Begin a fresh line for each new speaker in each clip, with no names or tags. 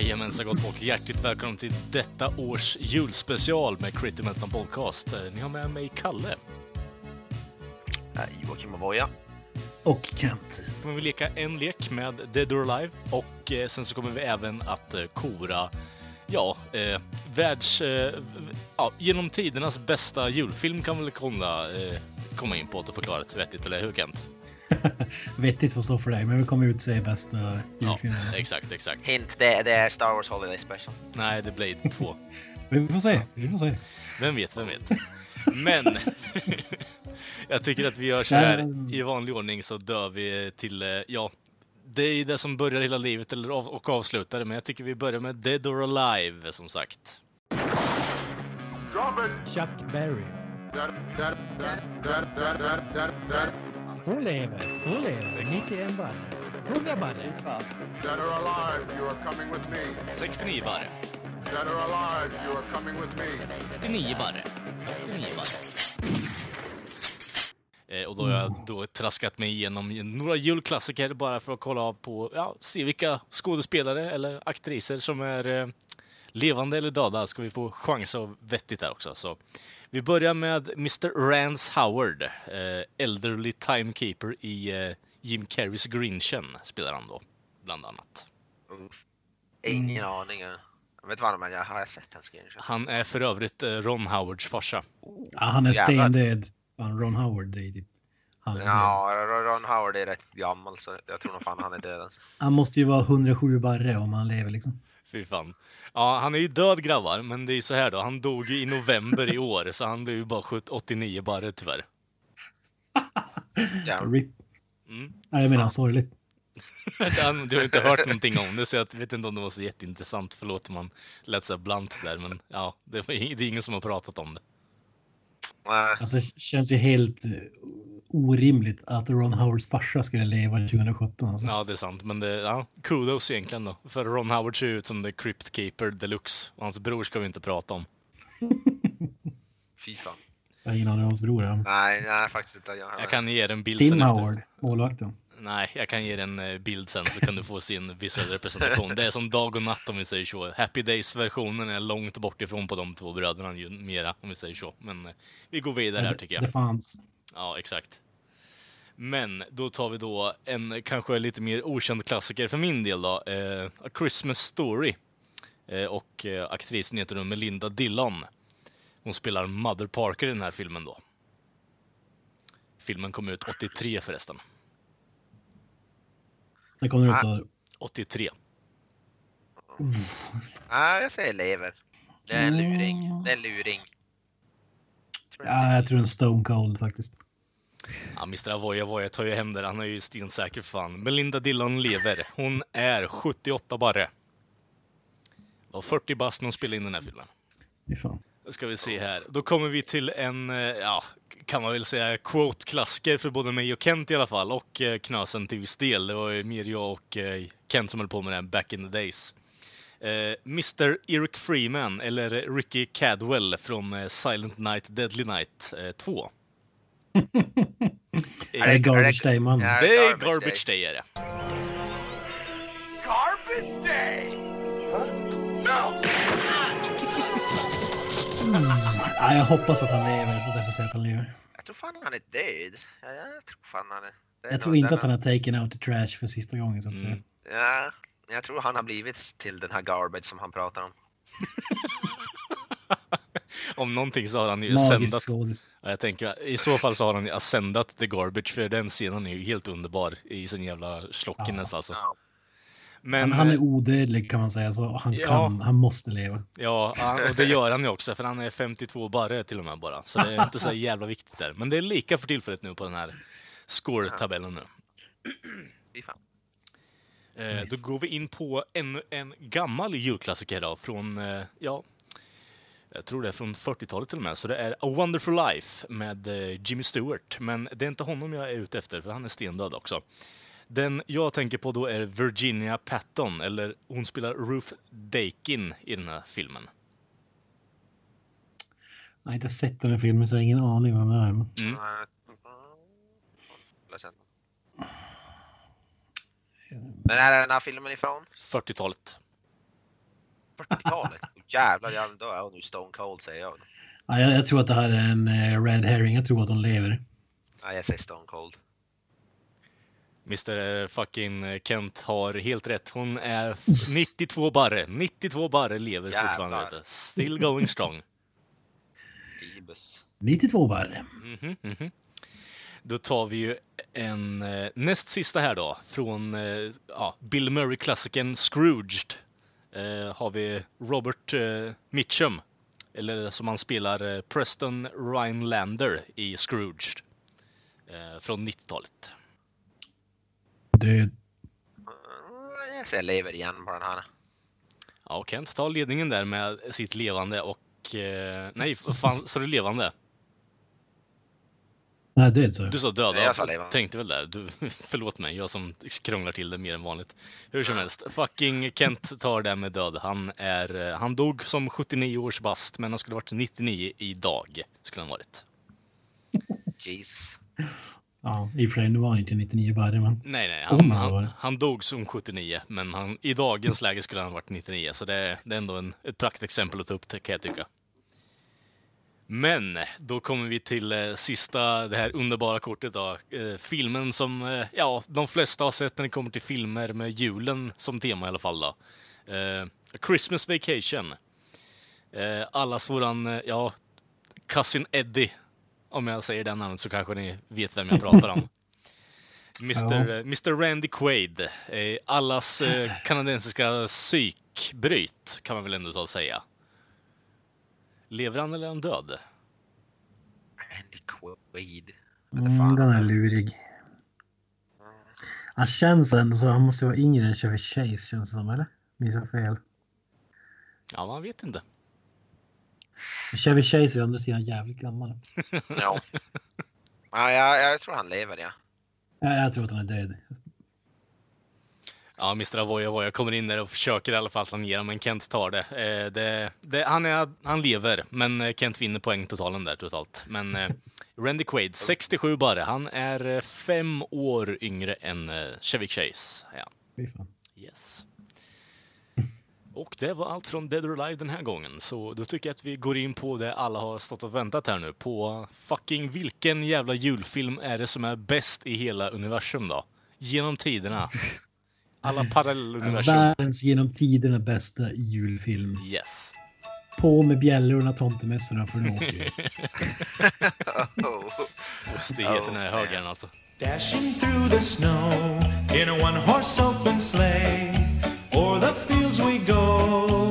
Jajamensan gott folk, hjärtligt välkomna till detta års julspecial med Critty Meltdown Podcast. Eh, Ni har med mig Kalle.
Joakim Avoya.
Och Kent.
kommer vi leka en lek med Dead or Alive och eh, sen så kommer vi även att eh, kora, ja, eh, världs... Eh, ja, genom tidernas bästa julfilm kan vi väl komma, eh, komma in på och förklara det vettigt, eller hur Kent?
Vettigt får stå för dig, men vi kommer ut se bästa
Ja,
julfilmen.
exakt, exakt.
Hint, det, det är Star Wars Holiday Special.
Nej, det är Blade 2.
Vi får se, vi får se.
Vem vet, vem vet. Men jag tycker att vi gör så här i vanlig ordning så dör vi till, eh, ja, det är det som börjar hela livet eller av, och avslutar det, men jag tycker vi börjar med Dead or Alive som sagt.
Chuck Berry. Hon lever, hon lever. 91 barre. 100 barre.
that are alive, you are coming with me.
69 barre.
That are alive, you are coming with me.
89 barre. 89 barre. Eh, och då har jag då traskat mig igenom några julklassiker bara för att kolla av på, ja, se vilka skådespelare eller aktriser som är eh, levande eller döda. Ska vi få chans av vettigt här också. Så vi börjar med Mr. Rance Howard, eh, Elderly Timekeeper i eh, Jim Carreys Grinchen spelar han då, bland annat.
Uff. Ingen aning. Jag vet vad men jag har sett hans screenshot.
Han är för övrigt eh, Ron Howards farsa.
Ja, han är stendöd. Fan, Ron Howard är typ... Han, är död.
Ja, Ron Ron Howard är rätt gammal så jag tror nog fan han är död. Alltså.
han måste ju vara 107 barre om han lever liksom.
Fy fan. Ja, han är ju död grabbar, men det är ju så här då. Han dog ju i november i år, så han blev ju bara 70 89 bara tyvärr.
Ja.
RIP.
Mm.
Nej, jag menar sorgligt.
Du har inte hört någonting om det, så jag vet inte om det var så jätteintressant. Förlåt om man lät så blant där, men ja, det, var, ing- det är ingen som har pratat om det.
Nej,
Alltså, det känns ju helt orimligt att Ron Howards farsa skulle leva 2017. Alltså.
Ja, det är sant, men det, ja, kudos egentligen då. För Ron Howard ser ut som The Crypt Keeper Deluxe, och hans bror ska vi inte prata om.
fy fan.
Jag har ingen aning om hans bror är.
Nej, nej faktiskt inte. Jag,
Jag kan ge er en bild
Tim
sen efter.
Howard, målvakten.
Nej, jag kan ge er en eh, bild sen så kan du få sin visuella representation. Det är som dag och natt om vi säger så. Happy Days-versionen är långt bort ifrån på de två bröderna mera, om vi säger så. Men eh, vi går vidare här tycker
Det
jag.
fanns.
Ja, exakt. Men då tar vi då en kanske lite mer okänd klassiker för min del då. Eh, A Christmas Story. Eh, och eh, aktrisen heter då Melinda Dillon. Hon spelar Mother Parker i den här filmen då. Filmen kom ut 83 förresten.
Det kommer ut så.
83.
Nej, jag säger lever. Det är en luring. Det är en luring.
Ja, jag tror en Stone Cold faktiskt.
Ja, Mr. Avoya Avoya tar ju hem det. Han är ju stensäker fan. Melinda Dillon lever. Hon är 78 barre. Och 40 bast när hon spelade in den här filmen.
Fan.
Då ska vi se här. Då kommer vi till en, eh, ja, kan man väl säga, quote-klassiker för både mig och Kent i alla fall. Och eh, Knösen till viss del. Det var ju mer jag och eh, Kent som höll på med den back in the days. Eh, Mr. Eric Freeman, eller Ricky Cadwell från eh, Silent Night, Deadly Night eh, 2.
Är det Garbage Day man?
Ja,
Det är Garbage Day är det.
Garbage day! Huh? No!
Ja, jag hoppas att han lever så därför säger jag att han lever.
Jag tror fan han är död. Ja, jag tror fan han är... det är
Jag tror inte att han har taken out the trash för sista gången så att säga.
Mm.
Ja, jag tror han har blivit till den här garbage som han pratar om.
Om någonting så har han ju
skådis.
Ja, jag tänker, I så fall så har han ju ascendat the garbage, för den scenen är ju helt underbar i sin jävla slockiness alltså.
Ja.
Men,
han är
eh,
odödlig kan man säga, så han
Ja.
kan, han måste leva.
ja, och det gör han ju också, för han är 52 barre till och med bara. Så det är inte så jävla viktigt där. Men det är lika för tillfället nu på den här score-tabellen nu. Eh,
Nice.
Då går vi in på en, en gammal julklassiker då, från, eh, ja, jag tror det är från 40-talet till och med. Så det är A Wonderful Life med eh, Jimmy Stewart. Men det är inte honom jag är ute efter, för han är stendöd också. Den jag tänker på då är Virginia Patton, eller hon spelar Ruth Dakin i den här filmen.
Jag har inte sett den här filmen så jag har ingen aning om det är.
Mm.
Men är den här filmen ifrån?
40-talet.
40-talet? Oh, jävlar, jag, då är hon ju stone cold säger jag.
Ja, jag, jag tror att det här är en eh, red herring. Jag tror att hon lever.
Nej, jag säger stone cold.
Mr fucking Kent har helt rätt. Hon är f- 92 barre. 92 barre lever
Jävlar.
fortfarande. Vet du. Still going strong.
Dibus.
92 barre.
Mhm, mhm. Då tar vi ju en eh, näst sista här då. Från eh, ja, Bill Murray-klassikern Scrooged. Eh, har vi Robert eh, Mitchum. Eller som han spelar eh, Preston Rhinelander i Scrooged. Eh, från 90-talet.
Död.
Mm, Jag lever igen på den här.
Ja, Kent tar ledningen där med sitt levande och... Eh, nej, fan, så du levande?
Nej, död sa jag.
Du sa döda.
Nej, jag sa.
Tänkte väl det. Du, förlåt mig, jag som krånglar till det mer än vanligt. Hur som helst, fucking Kent tar det med död. Han, är, eh, han dog som 79 års bast, men han skulle varit 99 idag. Skulle han varit.
Jesus.
Ja, i och för sig, nu var han inte 99 barre, men...
Nej, nej, han,
han
han,
det.
han dog som 79, men han, i dagens läge skulle han varit 99, så det, är- det är ändå en, ett praktexempel att ta upp, kan jag tycka. Men då kommer vi till eh, sista, det här underbara kortet då. Eh, filmen som, eh, ja, de flesta har sett när det kommer till filmer med julen som tema i alla fall då. Eh, Christmas Vacation. Eh, allas våran, eh, ja, Cousin Eddie. Om jag säger den namnet så kanske ni vet vem jag pratar om. Mr,
Ja.
eh, Mr Randy Quaid. Eh, allas eh, kanadensiska psykbryt, kan man väl ändå ta och säga. Lever han eller är han död?
Andy Quaid.
Mm, den är lurig. Han känns ändå så han måste vara yngre än Chevy Chase känns det som, eller? Minns jag fel?
Ja, man vet inte.
Chevy Chase är å andra sidan jävligt gammal.
Ja. ja jag, jag tror han lever, ja.
Ja, jag tror att han är död.
Ja, Mr Avoya Avoya kommer in där och försöker i alla fall flankera, men Kent tar det. Eh, det, det han, är, han lever, men eh, Kent vinner poängtotalen där totalt. Men eh, Randy Quaid, 67 bara. Han är eh, fem år yngre än eh, Chevy Chase. Ja. Yes. Och det var allt från Dead or Alive den här gången, så då tycker jag att vi går in på det alla har stått och väntat här nu. På fucking vilken jävla julfilm är det som är bäst i hela universum då? Genom tiderna. Alla parallelluniversum.
Världens genom tiderna bästa julfilm.
Yes.
På med bjällrorna, tomtemössorna för nu åker vi.
Oh.
Ostigheten är högre än alltså.
Dashing through the snow in a one horse open sleigh. O'er the fields we go,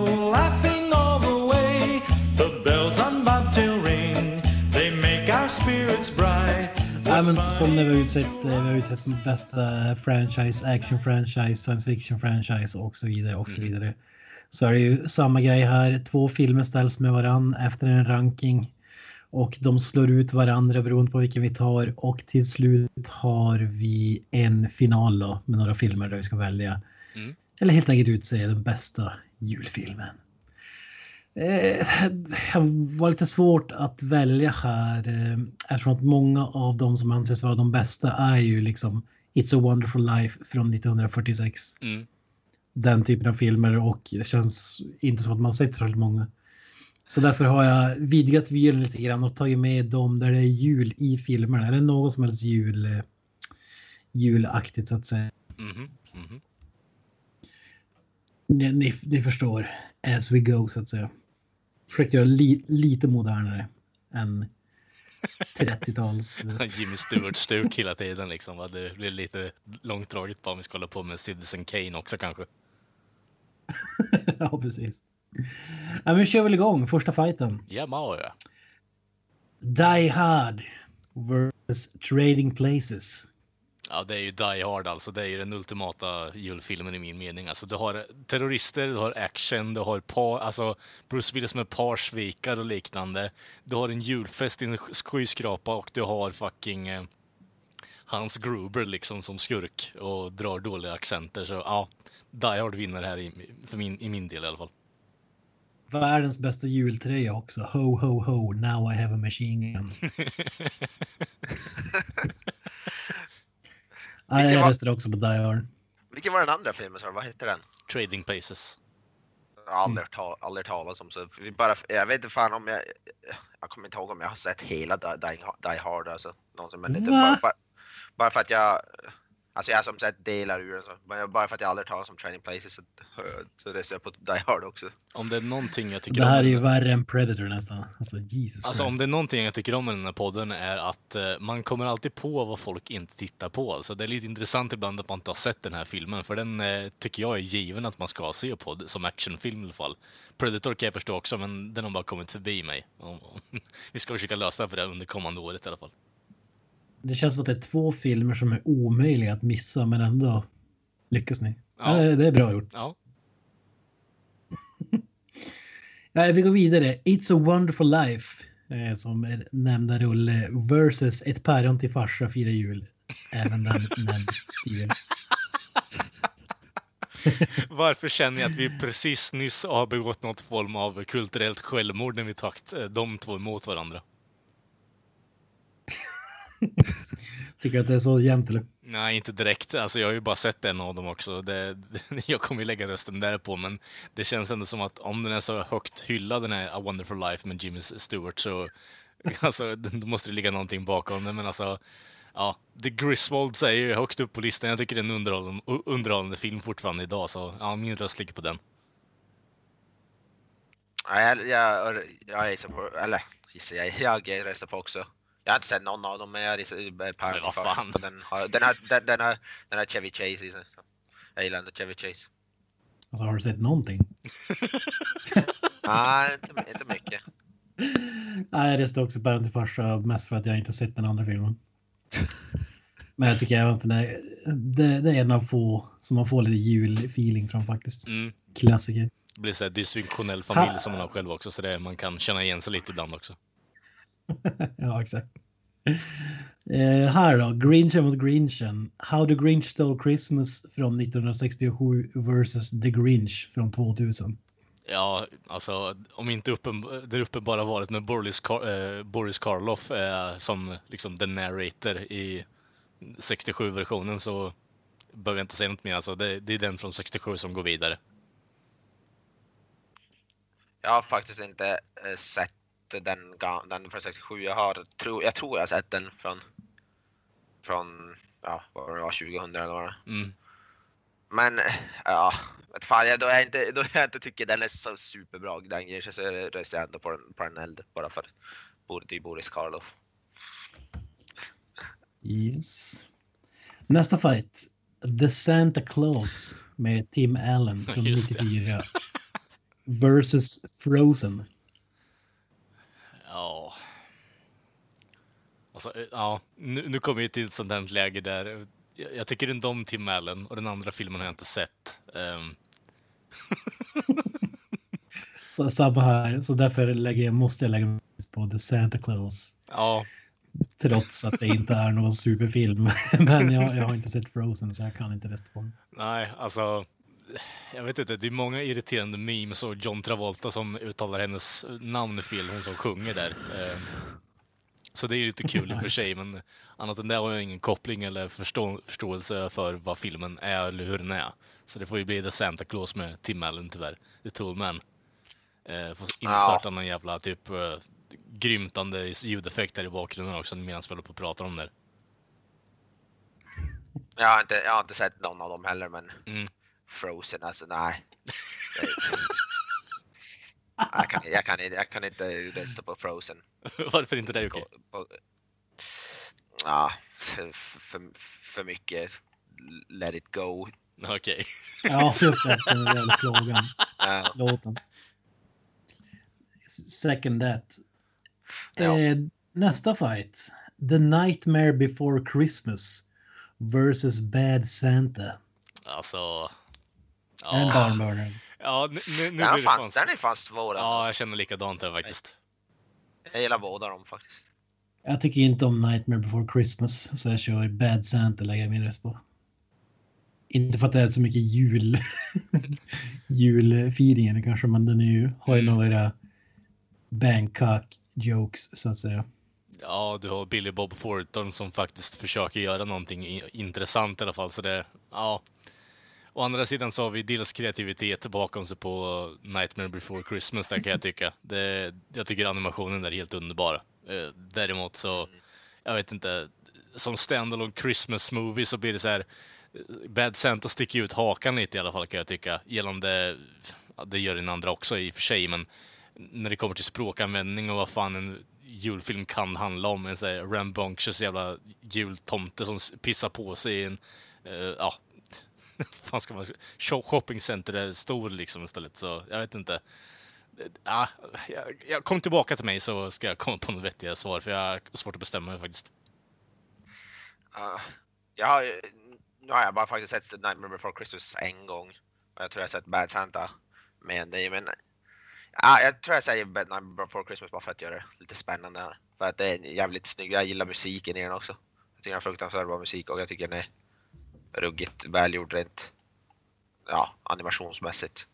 Även som när vi har utsett, eh, vi har utsett bästa franchise, action franchise, science fiction franchise och så vidare och så vidare. Så är det ju samma grej här. Två filmer ställs med varann efter en ranking. Och de slår ut varandra beroende på vilken vi tar. Och till slut har vi en final då, med några filmer där vi ska välja.
Mm.
Eller helt enkelt utse den bästa julfilmen. Eh, det var lite svårt att välja här eh, eftersom att många av de som anses vara de bästa är ju liksom It's a wonderful life från 1946.
Mm.
Den typen av filmer och det känns inte som att man sett så många. Så därför har jag vidgat vyerna lite grann och tagit med dem där det är jul i filmerna eller något som helst jul, eh, julaktigt så att säga.
Mhm, mhm.
Ni, ni, ni förstår, as we go så att säga. Försökte göra li, lite modernare än 30-tals.
Jimmy Stewart-stuk hela tiden liksom. va? Det blir lite långdraget bara om vi ska hålla på med Citizen Kane också kanske.
ja, precis. Ja, men vi kör väl igång första fighten.
Ja, ja.
Die Hard vs Trading Places.
Ja, det är ju Die Hard alltså. Det är ju den ultimata julfilmen i min mening. Alltså, du har terrorister, du har action, du har par, alltså Bruce Willis med parsvikar och liknande. Du har en julfest i en skyskrapa och du har fucking eh, Hans Gruber liksom som skurk och drar dåliga accenter. Så ja, Die Hard vinner här i, för min, i min del i alla fall.
Världens bästa jultröja också. Ho, ho, ho, now I have a machine gun. Nej,
Vilken
jag
var-
röstade också på Die Hard.
Vilken var den andra filmen? Så? Vad hette den?
Trading Places.
Jag har aldrig, ta, aldrig talat om så vi bara, jag vet inte fan om jag, jag kommer inte ihåg om jag har sett hela Die, Die, Die Hard alltså. Någonsin, men lite,
Va?
bara, bara, bara för att jag, alltså jag har som sett delar ur den så, men bara för att jag aldrig talat om Training Places så, så röstar jag på Die Hard också.
Om det är någonting jag tycker
Det här
om...
är ju värre än Predator nästan. Alltså Jesus
Alltså om
Christ.
det är någonting jag tycker om med den här podden är att eh, man kommer alltid på vad folk inte tittar på. Alltså det är lite intressant ibland att man inte har sett den här filmen, för den eh, tycker jag är given att man ska se på, som actionfilm i alla fall. Predator kan jag förstå också, men den har bara kommit förbi mig. Vi ska försöka lösa det under kommande året i alla fall.
Det känns som att det är två filmer som är omöjliga att missa men ändå lyckas ni.
Ja.
Ja. det- är bra gjort.
Ja,
Ja, vi går vidare. It's a wonderful life. Eh, som är nämnda rulle versus ett päron till farsa firar jul. Även den nämnd tidigare.
Varför känner jag att vi precis nyss har begått något form av kulturellt självmord när vi tagit eh, de två emot varandra?
Tycker att det är så jämnt eller?
Nej, inte direkt. Alltså, jag har ju bara sett en av dem också. Det, jag kommer ju lägga rösten där på, men det känns ändå som att om den är så högt hyllad, den här A Wonderful Life med Jimmy Stewart, så alltså, då måste det ligga någonting bakom det. Men alltså, ja, The Griswolds är ju högt upp på listan. Jag tycker det är en underhållande, underhållande film fortfarande idag, så ja, min röst ligger på den.
Ja, jag, jag, jag på, eller gissar jag, jag röstar på också. Jag har inte sett någon av dem men jag
Men vad fan.
Den har, den, har, den, den, har, den har Chevy Chase i sig. Jag gillar ändå Chevy Chase.
Alltså har du sett någonting?
Nej, inte, inte mycket.
Nej, det står också päron till farsa mest för att jag inte sett den andra filmen. Men jag tycker även att den är, det, det är en av få som man får lite julfeeling från faktiskt.
Mm.
Klassiker.
Det blir så här dysfunktionell familj
Ha-
som man har själv också, så det, man kan känna igen sig lite ibland också.
ja, exakt. Eh, här då, Grinchen mot Grinchen. How the Grinch Stole Christmas från 1967 versus The Grinch från 2000.
Ja, alltså om inte uppen, det uppenbara valet med Boris, Kar, eh, Boris Karloff eh, som liksom the narrator i 67-versionen så behöver jag inte säga något mer. Alltså, det, det är den från 67 som går vidare.
Jag har faktiskt inte eh, sett den, den från 67. Jag, har, tro, jag tror jag har sett den från, från ja, vad det var, 2000 eller vad det var.
Mm.
Men ja, vet fan, jag, då, jag inte, då jag inte tycker den är så superbra den grejen så röstar jag ändå på den, på den äldre bara för det är Boris Karloff.
Yes. Nästa fight. The Santa Claus med Tim Allen från
Just det.
94. Versus Frozen.
Ja. Alltså, eh, ja, nu, nu kommer vi till ett sånt här läge där jag, jag tycker inte om Tim Allen och den andra filmen har jag inte sett. Ehm,
Så samma här, så därför lägger jag, måste jag lägga mig på The Santa Claus.
ja,
Trots att det inte är någon superfilm. Men jag, jag har inte sett Frozen så jag kan inte den.
Nej, alltså... Jag vet inte, det är många irriterande memes och John Travolta som uttalar hennes namn fel, hon som sjunger där. Eh, Så det är lite kul i och för sig, men annat än det har jag ingen koppling eller förstå förståelse för vad filmen är eller hur den är. Så det får ju bli The Santa Claus med Tim Allen tyvärr, The Toolman. Eh, får inserta någon jävla typ eh, grymtande ljudeffekt där i bakgrunden också medan vi håller på och pratar om det.
Jag har inte, jag har inte sett någon av dem heller men
Mm.
Frozen alltså nej. Det- jag, kan, jag, kan, jag kan inte rösta på Frozen.
Varför inte det Jocke?
Ja, för, för, för mycket Let it go.
Okej.
Ja, just det. Den där jävla plågan.
Ja,
Låten. Second that.
Ja.
Eh, nästa fight. The Nightmare Before Christmas versus Bad Santa.
Alltså...
Det en
Ja,
barnburnare?
ja nu, nu, nu
Den,
blir det
fanns,
fan...
den är fan svår.
Ja, jag känner likadant där faktiskt.
Jag gillar båda dem faktiskt.
Jag tycker inte om Nightmare before Christmas så jag kör Bad Santa lägger jag min röst på. Inte för att det är så mycket jul julfeelingen kanske men den är ju, har ju några Bangkok jokes så att säga.
Ja, du har Billy Bob Thornton som faktiskt försöker göra någonting intressant i alla fall, så det... Ja. Å andra sidan så har vi dels kreativitet bakom sig på Nightmare before Christmas där kan jag tycka. Det, jag tycker animationen där är helt underbar. Eh, däremot så, jag vet inte, som standalone Christmas movie så blir det så här eh, Bad Santa sticker ut hakan lite i alla fall kan jag tycka. Gällande, ja, det gör den andra också i och för sig, men när det kommer till språkanvändning och vad fan en julfilm kan handla om. En sån här rambunctious jävla jultomte som pissar på sig i en, uh, ja, fan ska man shoppingcenter är stor liksom istället. Så jag vet inte. Ja, jag, jag kom tillbaka till mig så ska jag komma på något vettiga svar för jag har svårt att bestämma mig faktiskt.
Uh, jag har, ju- nu har jag bara faktiskt sett Nightmare before Christmas en gång. Och jag tror jag har sett Bad Santa med dig, men ja, jag tror jag säger Bad Nightmare before Christmas bara för att göra det lite spännande. här. För att det är jävligt snygg. Jag gillar musiken i den också. Jag tycker den har fruktansvärt bra musik och jag tycker den är ruggigt välgjord rent ja, animationsmässigt.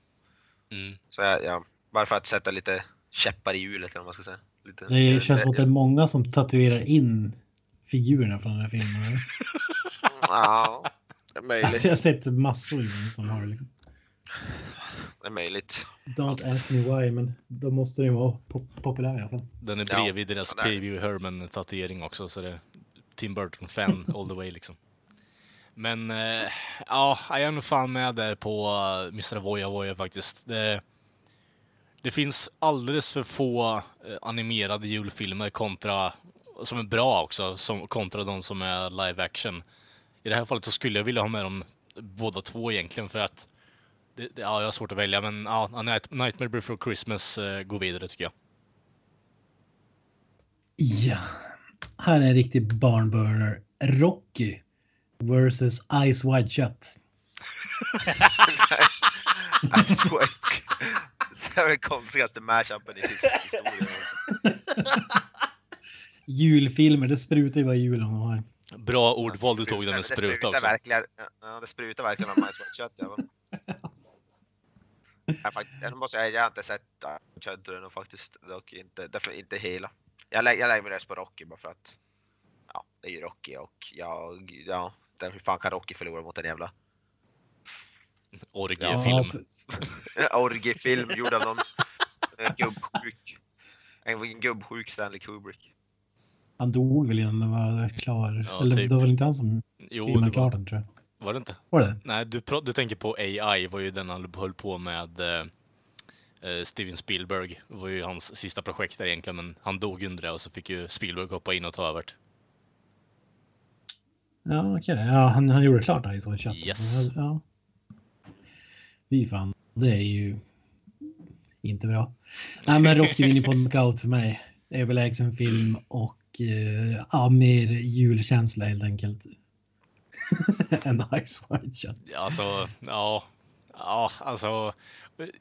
Mm.
Så jag, ja, bara för att sätta lite käppar i hjulet eller vad man ska säga. Lite,
Det känns som att det är många som tatuerar in figurerna från den här filmen. eller?
Ja, det är möjligt.
Alltså jag har sett massor som har det. Liksom.
Det är möjligt.
Don't ask me why, men då måste det ju vara pop- populär i alla fall.
Den är
Ja,
bredvid deras
ja.
P.B. Herman-tatuering också, så det är Tim Burton-fan all the way liksom. Men eh, ja, jag är nog fan med där på eh, Mr. Voya Voya faktiskt. Det, det finns alldeles för få eh, animerade julfilmer kontra, som är bra också, som, kontra de som är live action. I det här fallet så skulle jag vilja ha med dem båda två egentligen för att det, det, ja, jag har svårt att välja, men ja, Nightmare before Christmas eh, går vidare tycker jag.
Ja, här är en riktig barnburner. Rocky versus Ice Wide Shut.
det är den konstigaste mashupen i historien.
Julfilmer, det sprutar ju bara jul om de har.
Bra ordval du tog där med
Det
spruta också.
Verkligen, ja, det sprutar verkligen av Mice White Shut. Ja. Jag, måste, jag har inte sett Chudden faktiskt, dock inte, därför inte hela. Jag, lä, jag lägger min röst på Rocky bara för att ja, det är ju Rocky och jag, ja, där, hur fan kan Rocky förlora mot en jävla
Orgiefilm.
för-
orgiefilm gjord av någon gubbsjuk, en gubbsjuk Stanley Kubrick.
han dog väl innan den var klar.
Ja,
Eller
typ.
det var väl inte han som
Jo,
filmade
var,
klart den tror jag.
var det inte?
Var det?
Nej, du, du tänker på AI, var ju den han höll på med eh, eh, Steven Spielberg. Det var ju hans sista projekt där egentligen, men han dog under det och så fick ju Spielberg hoppa in och ta över.
Ja, okej. Ja, han, han gjorde klart Ice Wide Shut.
Yes.
Ja. Fy fan, det är ju inte bra. Nej, men Rocky vinner på knockout för mig. Överlägsen film och eh, ja, mer julkänsla helt enkelt. än Ice Wide Shut.
Alltså, ja. Ja, alltså.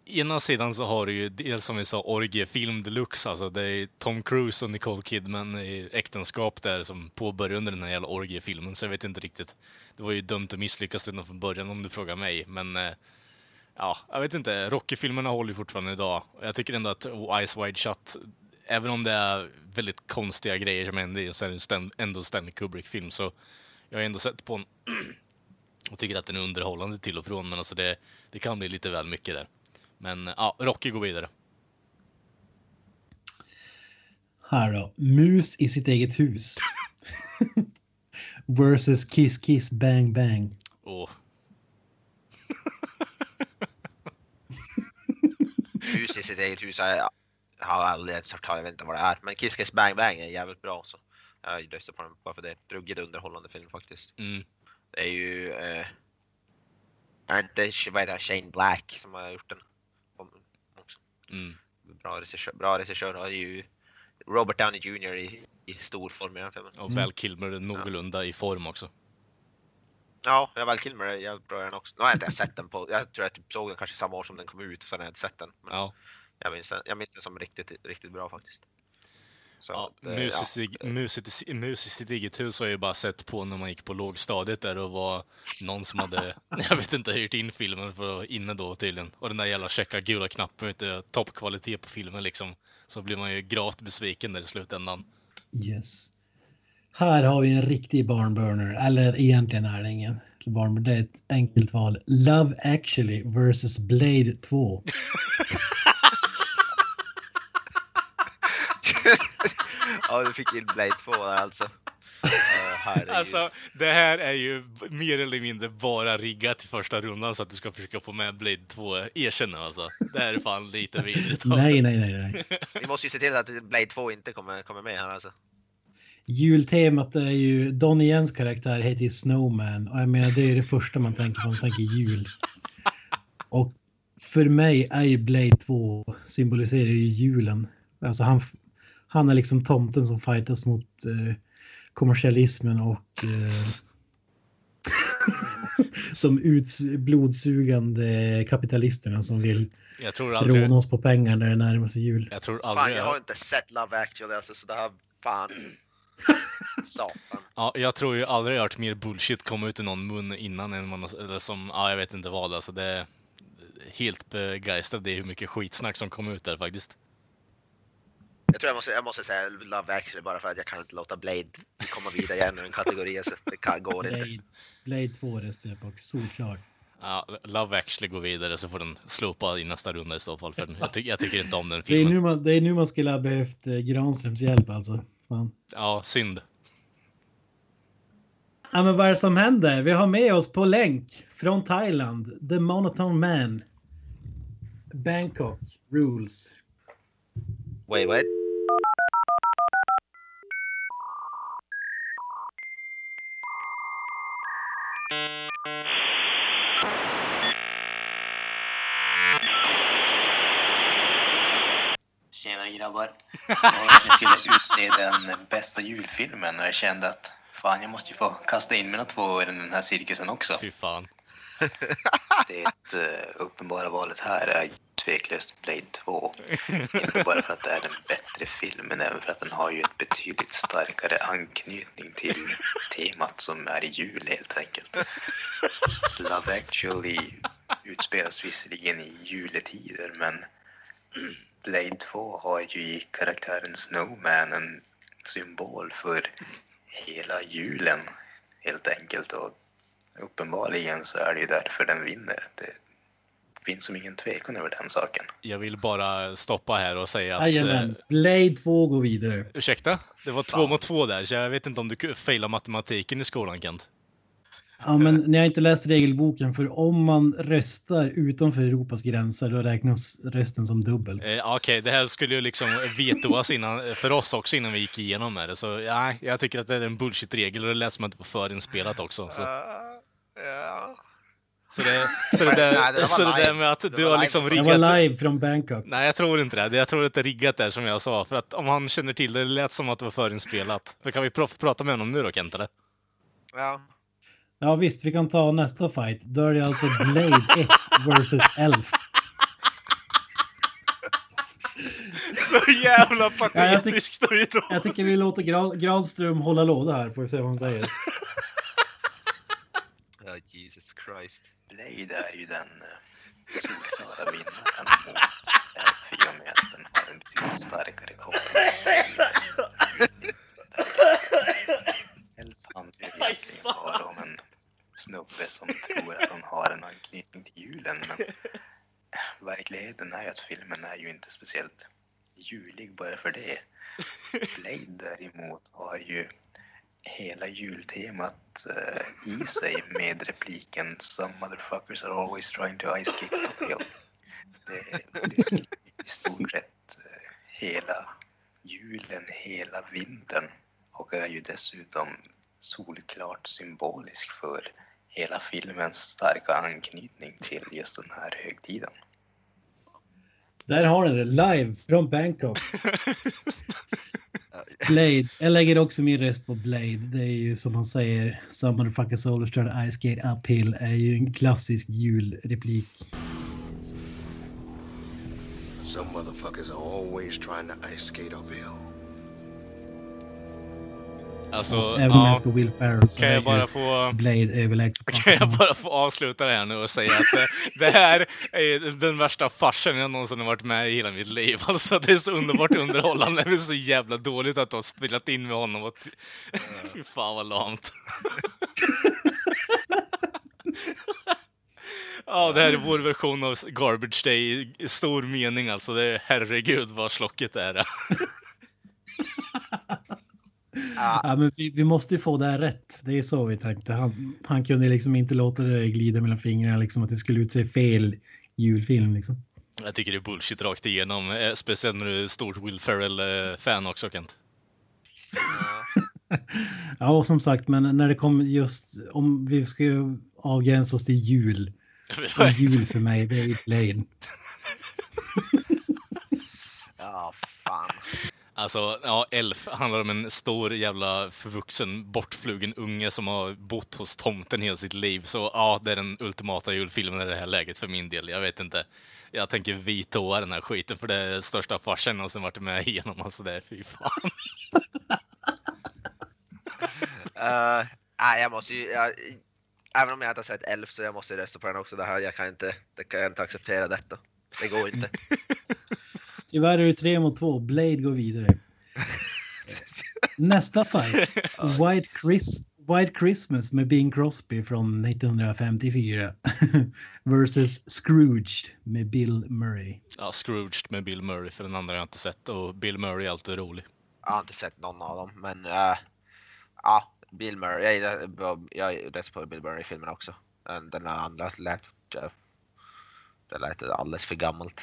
Ena sidan så har du ju dels som vi sa orgiefilm deluxe, alltså det är Tom Cruise och Nicole Kidman i äktenskap där som påbörjar under den här jävla orgiefilmen, så jag vet inte riktigt. Det var ju dömt att misslyckas redan från början om du frågar mig, men eh, ja, jag vet inte. Rocky-filmerna håller ju fortfarande idag. Jag tycker ändå att Eyes Wide Shut, även om det är väldigt konstiga grejer som händer i så är det ändå en Stanley Kubrick-film, så jag har ändå sett på en och tycker att den är underhållande till och från, men alltså det, det kan bli lite väl mycket där. Men ja, Rocky går vidare.
Här då. Mus i sitt eget hus. Versus Kiss Kiss Bang Bang.
Och
hus i sitt eget hus har jag, jag har aldrig ens hört talas jag vet inte vad det är. Men Kiss Kiss Bang Bang är jävligt bra så. Jag röstar på den bara för det. Ruggigt underhållande film faktiskt.
mm,
Det är ju... Eh, är inte, vad heter han, Shane Black som har gjort den?
Mm.
Bra regissör, bra regissör. Är ju Robert Downey Jr i, i stor form i den filmen.
Och Val Kilmer är någorlunda i form också.
Ja, jag Val Kilmer är jävligt bra den också. Nu har jag inte sett den på, jag tror jag typ såg den kanske samma år som den kom ut och sen har jag inte sett den. Men
Ja.
jag, minns jag minns den som riktigt, riktigt bra faktiskt. Så,
Ja,
eh,
mus, i, sitt- mus, i, eget hus har jag ju bara sett på när man gick på lågstadiet där och var någon som hade, jag vet inte, hyrt in filmen för att vara inne då tydligen. Och den där jävla checka gula knappen, du, toppkvalitet på filmen liksom. Så blir man ju gravt besviken där i slutändan.
Yes. Här har vi en riktig barnburner. Eller egentligen är det ingen barnburner. Det är ett enkelt val. Love actually versus Blade 2.
ja, du fick in Blade 2 där alltså. Uh, herregud.
Alltså, det här är ju mer eller mindre bara riggat till första rundan så att du ska försöka få med Blade 2. Erkänn alltså. Det här är fan lite vidrigt.
Nej, nej, nej, nej.
Vi måste ju se till att Blade 2 inte kommer, kommer med här alltså.
Jultemat är ju Donnie Jens karaktär heter ju Snowman och jag menar det är det första man tänker på man tänker jul. Och för mig är ju Blade 2 symboliserar ju julen. Alltså han, han är liksom tomten som fightas mot eh, kommersialismen och eh, som uts, blodsugande kapitalisterna som vill
Jag tror aldrig,
råna oss på pengar när det närmar sig jul.
jag tror
Fan,
aldrig,
jag har inte sett Love actually alltså, så det här, fan. Satan.
ja, jag tror ju aldrig jag har hört mer bullshit komma ut i någon mun innan än man, eller som, ja, jag vet inte vad alltså. Det är helt begeistrad i hur mycket skitsnack som kom ut där faktiskt.
Jag tror jag måste, jag måste säga Love actually bara för att jag kan inte låta Blade komma vidare i ännu en kategori. Alltså. Det kan, går inte.
Blade, Blade 2 röstar jag på, solklart.
Ja, Love actually går vidare så får den slopa i nästa runda i så fall. För jag, ty jag tycker inte om den
Det är,
filmen.
nu man, det är nu man skulle ha behövt eh, Granströms hjälp alltså. Fan.
Ja, synd.
Ja, men vad är det som händer? Vi har med oss på länk från Thailand, The Monotone Man. Bangkok Rules.
Wait, wait.
Tjenare grabbar. Jag skulle utse den bästa julfilmen och jag kände att fan jag måste ju få kasta in mina två år i den här cirkusen också.
Fy fan.
Det uh, uppenbara valet här är tveklöst Blade 2. Inte bara för att det är den bättre filmen, även för att den har ju ett betydligt starkare anknytning till temat som är jul helt enkelt. Love actually utspelas visserligen i juletider, men Blade 2 har ju i karaktären Snowman en symbol för hela julen helt enkelt och uppenbarligen så är det ju därför den vinner. Det finns som ingen tvekan över den saken.
Jag vill bara stoppa här och säga att...
Jajamän,
Eh,
Blade 2 går vidare.
ursäkta? Det var två mot två där, så jag vet inte om du failar matematiken i skolan, Kent.
Ja, men ni har inte läst regelboken för om man röstar utanför Europas gränser då räknas rösten som dubbelt.
Eh, Okej, det här skulle ju liksom vetoas innan, för oss också innan vi gick igenom med det. Så ja, jag tycker att det är en bullshit-regel och det lät som att det var förinspelat också. Så,
Ja.
så, det, så, det, där,
Nej, det
så det där
live.
med att
Det
du har liksom
Det
riggat...
var live från Bangkok.
Nej, jag tror inte det. Jag tror att det är riggat där som jag sa. För att om han känner till det, det lät som att det var förinspelat. För kan vi pr- prata med honom nu då, Kent? Eller?
Ja.
Ja visst, vi kan ta nästa fight. Då är det alltså Blade 1 versus Elf.
Så jävla
Ja, jag
patetiskt idag.
Jag tycker vi låter Gra- Granström hålla låda här, får vi se vad han säger.
Ja, Jesus Christ.
Blade är ju den eh, solklara vinnaren mot Elf i och med att den har en betydligt starkare koppling. Elf handlar ju egentligen bara om en snubbe som tror att han har en anknytning till julen men verkligheten är ju att filmen är ju inte speciellt julig bara för det. Blade däremot har ju hela jultemat eh, i sig med repliken “Some motherfuckers are always trying to ice kick uphill”. Det är liksom i stort sett eh, hela julen, hela vintern och är ju dessutom solklart symbolisk för hela filmens starka anknytning till just den här högtiden.
Där har ni det, live från Bangkok. Blade. Jag lägger också min röst på Blade. Det är ju som man säger, some motherfucker soldiers try to ice skate uphill är ju en klassisk julreplik.
Some motherfuckers are always trying to ice skate uphill.
Alltså,
Även
ja,
älskar Will Ferrell så
kan jag bara få...
Blade överlägset.
Kan jag bara få avsluta det här nu och säga att eh, det här är den värsta farsen jag någonsin har varit med i hela mitt liv. Alltså det är så underbart underhållande, men så jävla dåligt att de har spelat in med honom. Och Fy fan vad lamt. Ja, det här är vår version av Garbage Day i stor mening alltså. Det är herregud vad slocket är.
Ja, men vi, vi måste ju få det här rätt. Det är så vi tänkte. Han, han kunde liksom inte låta det glida mellan fingrarna, liksom att det skulle utse fel julfilm. Liksom.
Jag tycker det är bullshit rakt igenom. eh, Speciellt när du är stort Will Ferrell-fan också, Kent.
Ja, och som sagt, men när det kommer just om vi ska ju avgränsa oss till jul. Och jul för mig, det är ju.
Ja, fan.
Alltså, ja, Elf handlar om en stor jävla förvuxen, bortflugen unge som har bott hos tomten hela sitt liv. Så ja, det är den ultimata julfilmen i det här läget för min del. Jag vet inte. Jag tänker vitåa den här skiten för det är största farsen jag någonsin varit med igenom. Alltså det är fy fan.
Uh, nej, jag måste ju... Jag, även om jag inte har sett Elf så jag måste rösta på den också. Det här, jag kan inte, det kan jag inte acceptera detta. Det går inte.
Tyvärr är det tre mot två. Blade går vidare. Nästa fight. White, Chris, White Christmas med Bing Crosby från 1954. versus Scrooged med Bill Murray.
Ja, Scrooged med Bill Murray, för den andra har jag inte sett. Och Bill Murray är alltid rolig.
Jag har inte sett någon av dem, men uh, ja, Bill Murray. Jag gillar, jag är rätt på Bill Murray-filmen också. Den andra lät, uh, det lät alldeles för gammalt.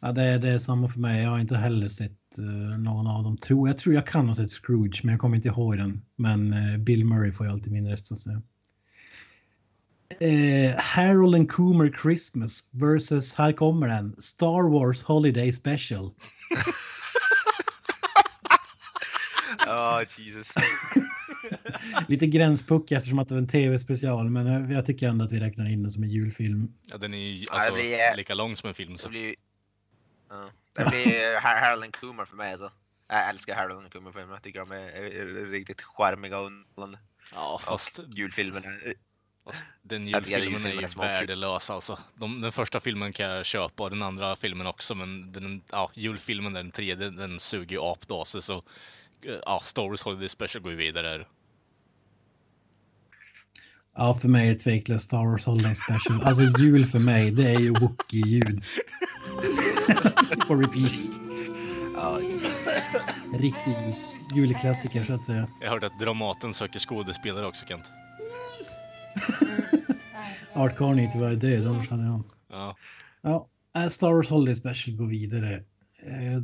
Ja, det, är- det är samma för mig. Jag har inte heller sett eh, någon av dem. Tror, jag tror jag kan ha sett Scrooge, men jag kommer inte ihåg den. Men eh, Bill Murray får ju alltid min röst så att säga. Eh, Harold and Coomer Christmas versus, här kommer den, Star Wars Holiday Special.
Ja, Jesus.
Lite gränspuck eftersom att det var en tv-special, men jag, tycker ändå att vi räknar in den som en julfilm.
Ja, den är ju
Ja,
alltså,
det blir-
lika lång som en film.
Det
Så.
blir, ja, det blir Har- Harold Kumar för mig alltså. Jag älskar Harold and Kumar filmer. Jag tycker de är, är, är riktigt charmiga och underhållande.
Ja, fast,
Och julfilmen är...
fast den julfilmen är ju värdelös alltså. De, den första filmen kan jag köpa och den andra filmen också, men den, ja, julfilmen, den tredje, den suger ju apdase så eh, ja, Star Wars Holiday Special går ju vidare.
Ja, för mig är det tveklöst Star Wars Holiday Special. Alltså jul för mig, det är ju Wookie-ljud. På repeat.
Ja,
Riktig jul- julklassiker så att säga.
Jag hörde att Dramaten söker skådespelare också, Kent.
Art Carney är tyvärr död, annars hade han.
Ja.
Ja, äh, Star Wars Holiday Special går vidare. Eh,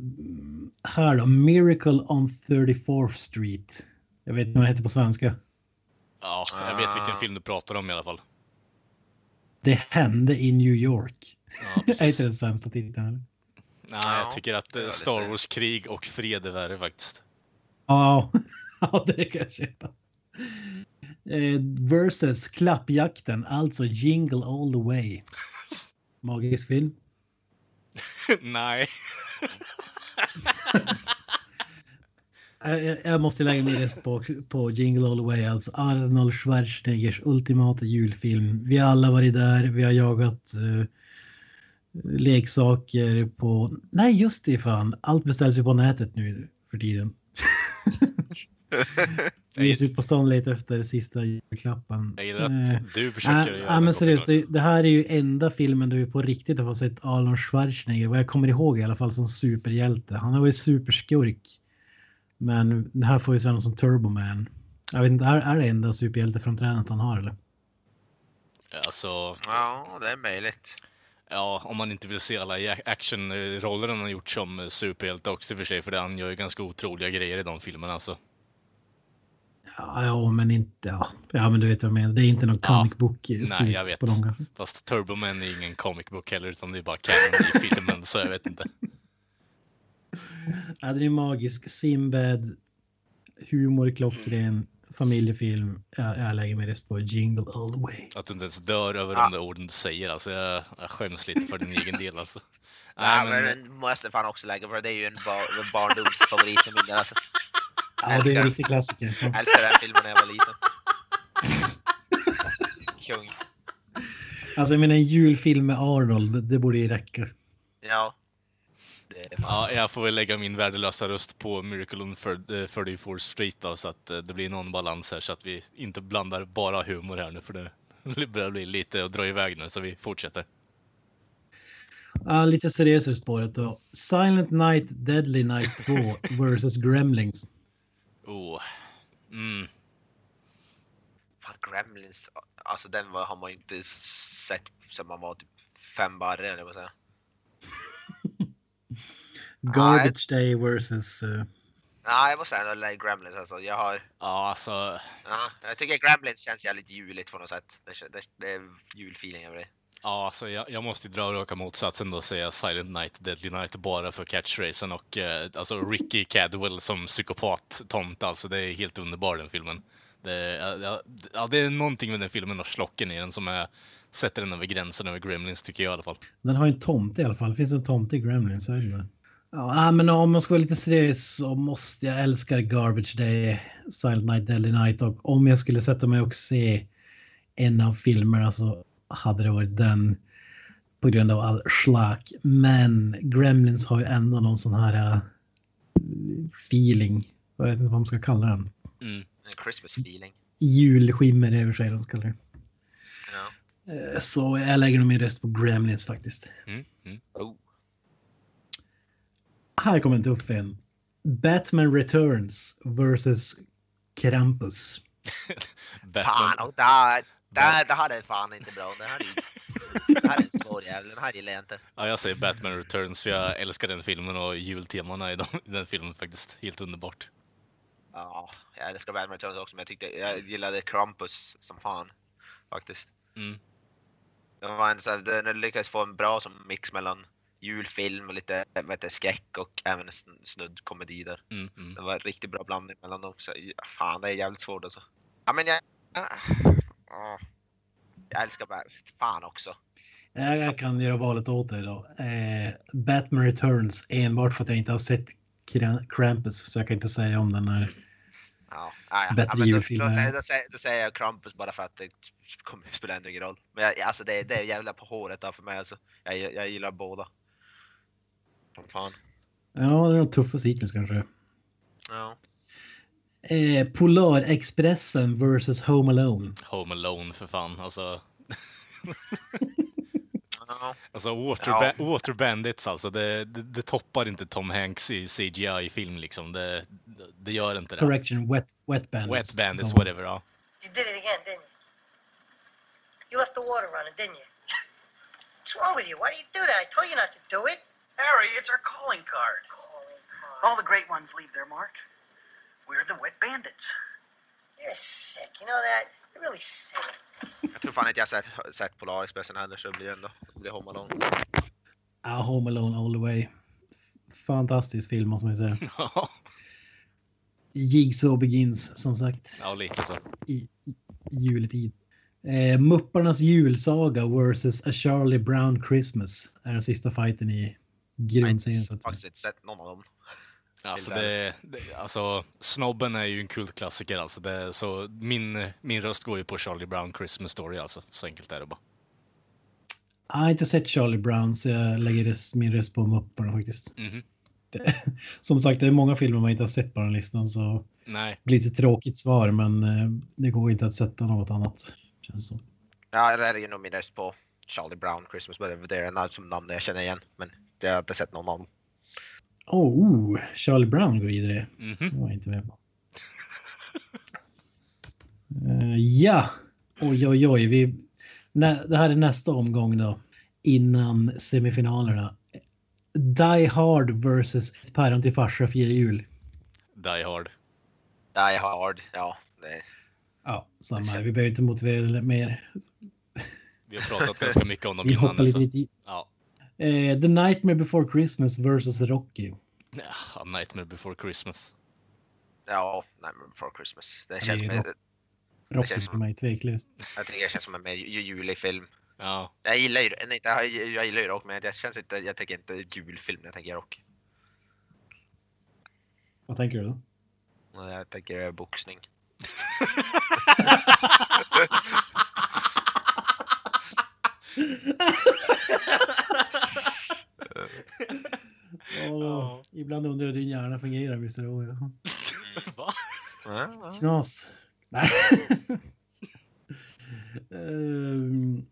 här då, Miracle on 34th Street. Jag vet inte vad det heter på svenska.
Ja, jag vet vilken film du pratar om i alla fall.
Det hände i New York.
Ja,
är
precis.
inte den sämsta titeln?
Nej, jag
Ja,
tycker att eh, Star Wars krig och fred är värre faktiskt.
Ja, ja det kan jag köpa. Eh, versus Klappjakten, alltså Jingle All The Way. Magisk film.
Nej.
Eh, Jag, måste lägga min röst på, på Jingle All The Way, alltså Arnold Schwarzeneggers ultimata julfilm. Vi har alla varit där, vi har jagat eh, leksaker på... Nej, just det fan. Allt beställs ju på nätet nu för tiden. Vi är ute på stan lite efter sista julklappen.
Jag gillar
Eh,
att du försöker
Nej,
göra den
men seriöst, det, det här är ju enda filmen där vi på riktigt har sett Arnold Schwarzenegger, vad jag kommer ihåg i alla fall, som superhjälte. Han har varit superskurk. Men det här får vi se honom som Turboman. Jag vet inte, är, är det enda superhjälteframträdandet han har eller?
Alltså,
ja, det är möjligt.
ja, om man inte vill se alla ja- actionroller han har gjort som eh, superhjälte också i och för sig, för han gör ju ganska otroliga grejer i de filmerna alltså.
Ja, ja men inte, ja. ja men du vet vad jag menar. Det är inte någon
Ja.
comic book
Nej, jag vet.
på dem.
Fast Turboman är ingen comic book heller, utan det är bara canon i filmen, så jag vet inte.
Ja, den är magisk. Simbad, humor klockren, familjefilm. Ja, jag lägger mig rest på Jingle All the Way.
Att du inte ens dör över de där orden du säger. Alltså, jag, jag skäms lite för din egen del. Alltså.
Nej,
Nej,
men
men,
den måste fan också lägga för det är ju en bar en barndomsfavorit för min del. Alltså.
Ja, det är en riktig klassiker.
Jag älskade den filmen när jag var liten. Kung.
Alltså, jag menar en julfilm med Arnold, det borde ju räcka.
Ja.
Ja, jag får väl lägga min värdelösa röst på Miracle on 34 Street då, så att eh, det blir någon balans här så att vi inte blandar bara humor här nu för det börjar bli lite att dra iväg nu så vi fortsätter.
Ja, lite seriösare spåret då. Silent Night, Deadly Night 2 versus Gremlings.
Oh. Mm.
Fan, Gremlins. Alltså den var, har man ju inte sett sen man var typ fem barre eller vad säga.
Garbage Day versus... Uh,
Nej, jag måste ändå lägga Gremlins alltså. Jag har...
Ja, alltså.
Ja, jag tycker Gremlins känns jävligt juligt på något sätt. Det, det, det är julfeeling över det.
Ja, alltså jag, jag måste ju dra raka motsatsen då och säga Silent Night, Deadly Night bara för catchphrasen och eh, alltså Ricky Cadwell som psykopat-tomt alltså. Det är helt underbar den filmen. Det, ja, ja, ja, det är någonting med den filmen och slocken i den som är, sätter den över gränsen över Gremlins tycker jag i alla fall.
den har ju en tomte i alla fall. Det finns en tomte i Gremlings. så är det. Ja, men om man ska vara lite seriös så måste jag älska Garbage Day, Silent Night, Deadly Night och om jag skulle sätta mig och se en av filmerna så hade det varit den på grund av all schlack. Men Gremlins har ju ändå någon sån här äh, feeling. Jag vet inte vad man ska kalla den.
Mm.
En Christmas feeling.
Julskimmer över sig, eller vad man ska kalla det.
Ja.
Eh, Så jag lägger nog min röst på Gremlins faktiskt.
Mm. Mm.
Oh.
Här kommer en tuff en. Batman Returns versus Krampus.
Batman.
Fan, där, där, det här är fan inte bra. Det här är, det här är en svår jävel. Den här gillar jag inte.
Ja, jag säger Batman Returns för jag älskar den filmen och jultemana i, de, i den filmen faktiskt. Helt underbart.
Ja, jag älskar Batman Returns också, men jag tyckte jag gillade Krampus som fan. Faktiskt.
Mm.
Det var en, den lyckades få en bra som mix mellan julfilm och lite vad heter, skräck och även en sn- snudd komedi där.
Mm, mm.
Det var en riktigt bra blandning mellan dem. Så, ja, fan, det är jävligt svårt alltså. Ja, men jag... ja, jag älskar Batman. Fan också.
Jag, jag kan göra valet åt dig då. Eh, Batman Returns enbart för att jag inte har sett Kra- Krampus så jag kan inte säga om den här.
Ja, ja, ja.
Bättre
ja, då,
julfilm
då,
är-
säger, då, då säger jag Krampus bara för att det kommer spelar ändå ingen roll. Men jag, alltså det, det är jävla på håret där för mig alltså. Jag, jag gillar båda. Som fan.
Ja, det är de tuffaste hittills kanske.
Ja.
Eh, Polarexpressen versus Home Alone.
Home Alone för fan. Alltså, alltså Water,
Ja.
ba- Water Bandits alltså. Det, det, det toppar inte Tom Hanks i CGI-film liksom. Det, det gör inte det.
Correction, Wet, wet Bandits.
Wet Bandits,
Ja.
whatever. Ja.
You did it again, didn't you? You left the water running, didn't you? What's wrong with you? Why do you do that? I told you not to do it.
Harry, it's our calling card.
Calling card.
All the great ones leave their mark. We're the wet bandits.
You're sick. You know that? You're really sick.
Jag tror fan inte jag sett, sett Polarexpressen heller så det blir ändå det blir Home Alone.
Ja, Home Alone all the way. Fantastisk film måste man ju säga. Jigsaw Begins som sagt
ja, lite så.
i, i juletid. Eh, Mupparnas julsaga versus A Charlie Brown Christmas är den sista fighten i
Jag har faktiskt inte sett någon av dem.
Alltså, det, det, alltså, Snobben är ju en kultklassiker alltså. Det, så min, min röst går ju på Charlie Brown Christmas Story alltså. Så enkelt är det bara.
Jag har inte sett Charlie Brown så jag lägger min röst på Mupparna faktiskt.
Mhm.
Det, som sagt, det är många filmer man inte har sett på den listan så
Nej.
det blir lite tråkigt svar men eh, det går inte att sätta något annat. Känns som.
Ja, jag lägger nog min röst på Charlie Brown Christmas but det är en som namn jag känner igen. Men jag har inte sett någon av dem.
Oh, Charlie Brown går vidare.
Mhm.
Det var jag inte med på. Eh, ja, oj oj oj. Vi, nä, det här är nästa omgång då. Innan semifinalerna. Die Hard versus Ett päron till farsa firar jul.
Die Hard.
Die Hard, ja. Det,
Ja, samma här. Vi behöver inte motivera det mer.
Vi har pratat ganska mycket om dem
Vi
innan.
hoppar lite
Så.
dit.
Ja.
Eh, The Nightmare Before Christmas versus Rocky.
Ja, Nightmare before Christmas.
Ja, Nightmare before Christmas. Det
Ja,
känns,
det är
som-
Rocky
känns
för mig, tveklöst.
jag tycker det känns som en mer ju- julig film.
Ja.
Jag gillar ju nej, inte, jag, jag gillar ju rock men det känns inte, jag tänker inte julfilm när jag tänker rock.
Vad tänker du då?
Jag tänker boxning.
Åh, Ibland undrar jag hur din hjärna fungerar, Mr. O. ja.
Va?
Knas. Nej. Ehm,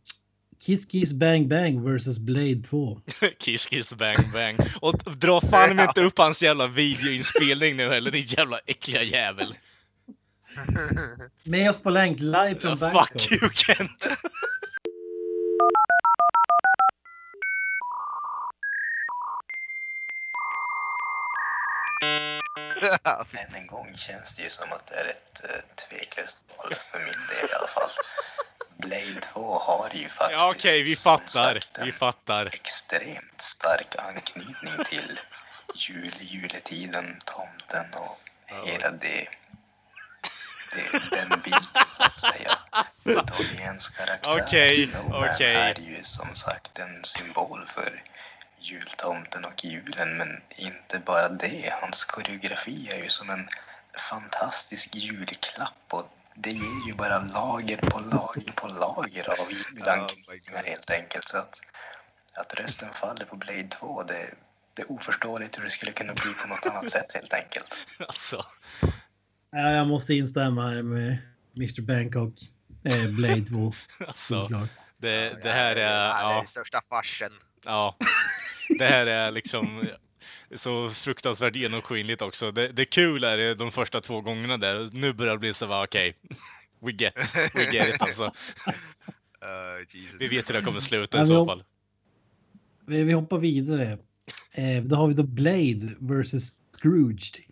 Kiss Kiss Bang Bang versus Blade 2.
Kiss Kiss Bang Bang. Och dra fan mig inte upp hans jävla videoinspelning nu heller, din jävla äckliga jävel.
Med oss på länk live från
Ja,
Bangkok.
fuck you Kent!
Än en gång känns det ju som att det är ett uh, tveklöst val för min del i alla fall. Blade 2 har ju faktiskt
Ja okej, vi
som
fattar.
sagt, en
Vi fattar.
extremt stark anknytning till jul, juletiden, tomten och hela det, det, den biten så att säga. Donnie Yens karaktär
Okej,
Snowman
okej.
är ju som sagt en symbol för jultomten och julen, men inte bara det. Hans koreografi är ju som en fantastisk julklapp och det ger ju bara lager på lager på lager av julanknytningar helt enkelt. Så att, att rösten faller på Blade 2, det, det är oförståeligt hur det skulle kunna bli på något annat sätt helt enkelt.
Alltså.
Ja, jag måste instämma här med Mr. Bangkok. Eh, Blade 2.
Alltså. Det, det här är...
det är
Ja.
den största farsen.
Ja. Det här är liksom så fruktansvärt genomskinligt också. Det, det kul är det de första två gångerna där. Nu börjar det bli så va, okej. We get, we get it alltså.
Uh, Jesus.
Vi vet hur det kommer sluta
Ja,
i så fall.
Vi, vi hoppar vidare. Eh, då har vi då Blade versus Scrooged.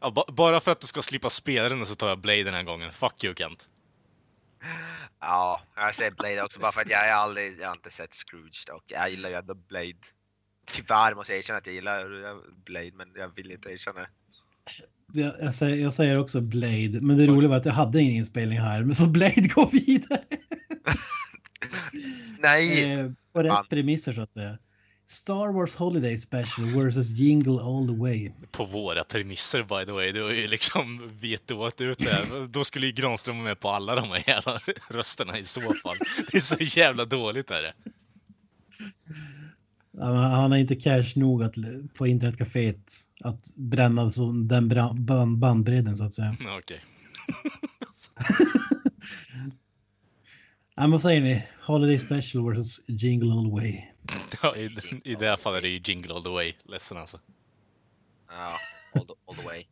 Ja, ba, bara för att du ska slippa spela den så tar jag Blade den här gången. Fuck you Kent.
Ja, jag säger Blade också bara för att jag har aldrig, jag har inte sett Scrooge och jag gillar ju ändå Blade. Tyvärr måste jag erkänna att jag gillar Blade men jag vill inte erkänna det.
Jag, jag, säger, jag säger också Blade, men det roliga var att jag hade ingen inspelning här. Men så Blade går vidare.
Nej!
Eh, på rätt premisser så att säga. Star Wars Holiday Special versus Jingle All The Way.
På våra premisser by the way. Du har ju liksom vetoat ut det. Då skulle ju Granström vara med på alla de här jävla rösterna i så fall. Det är så jävla dåligt är det.
Han har inte cash nog att, på internetcaféet att bränna så, den bra, band, bandbredden så att säga.
Okej.
Ja, men vad säger ni? Holiday Special versus Jingle All The Way.
Ja, i, I det här fallet är det ju Jingle All The Way. Ledsen alltså.
Ja, all the, all the way.